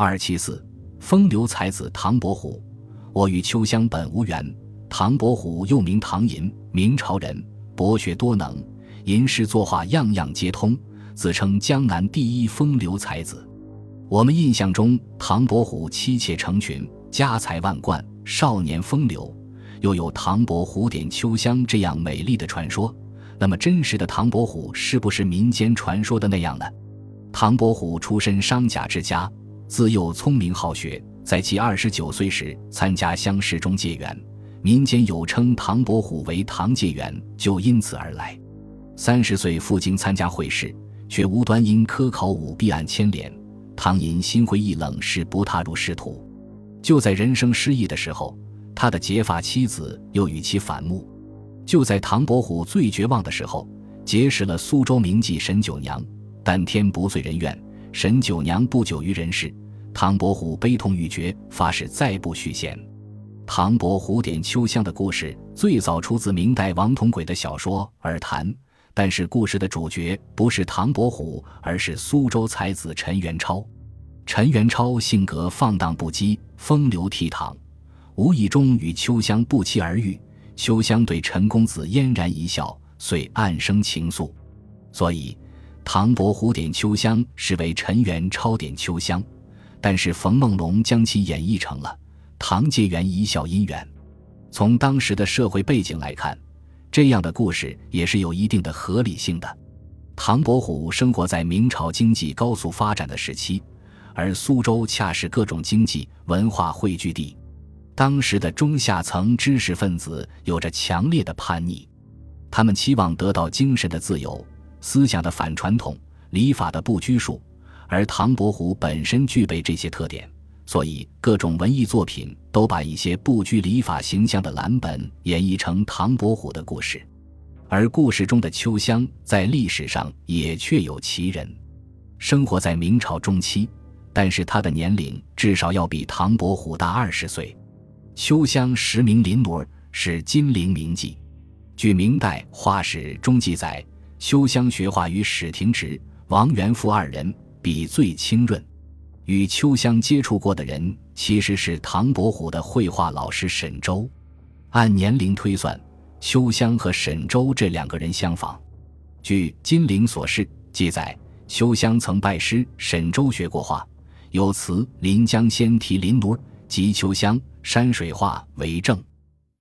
二七四，风流才子唐伯虎。我与秋香本无缘。唐伯虎又名唐寅，明朝人，博学多能，吟诗作画样样皆通，自称江南第一风流才子。我们印象中，唐伯虎妻妾成群，家财万贯，少年风流，又有唐伯虎点秋香这样美丽的传说。那么，真实的唐伯虎是不是民间传说的那样呢？唐伯虎出身商贾之家。自幼聪明好学，在其二十九岁时参加乡试中解元，民间有称唐伯虎为唐解元，就因此而来。三十岁赴京参加会试，却无端因科考舞弊案牵连，唐寅心灰意冷，是不踏入仕途。就在人生失意的时候，他的结发妻子又与其反目。就在唐伯虎最绝望的时候，结识了苏州名妓沈九娘，但天不遂人愿。沈九娘不久于人世，唐伯虎悲痛欲绝，发誓再不续弦。唐伯虎点秋香的故事最早出自明代王同轨的小说《耳谈》，但是故事的主角不是唐伯虎，而是苏州才子陈元超。陈元超性格放荡不羁，风流倜傥，无意中与秋香不期而遇。秋香对陈公子嫣然一笑，遂暗生情愫，所以。唐伯虎点秋香是为陈元超点秋香，但是冯梦龙将其演绎成了唐介元一笑姻缘。从当时的社会背景来看，这样的故事也是有一定的合理性的。唐伯虎生活在明朝经济高速发展的时期，而苏州恰是各种经济文化汇聚地。当时的中下层知识分子有着强烈的叛逆，他们期望得到精神的自由。思想的反传统，礼法的不拘束，而唐伯虎本身具备这些特点，所以各种文艺作品都把一些不拘礼法形象的蓝本演绎成唐伯虎的故事。而故事中的秋香在历史上也确有其人，生活在明朝中期，但是她的年龄至少要比唐伯虎大二十岁。秋香实名林奴儿，是金陵名妓。据明代画史中记载。秋香学画与史廷直、王元富二人，比最清润。与秋香接触过的人，其实是唐伯虎的绘画老师沈周。按年龄推算，秋香和沈周这两个人相仿。据《金陵琐事》记载，秋香曾拜师沈周学过画，有词《临江仙》题林奴及秋香山水画为证。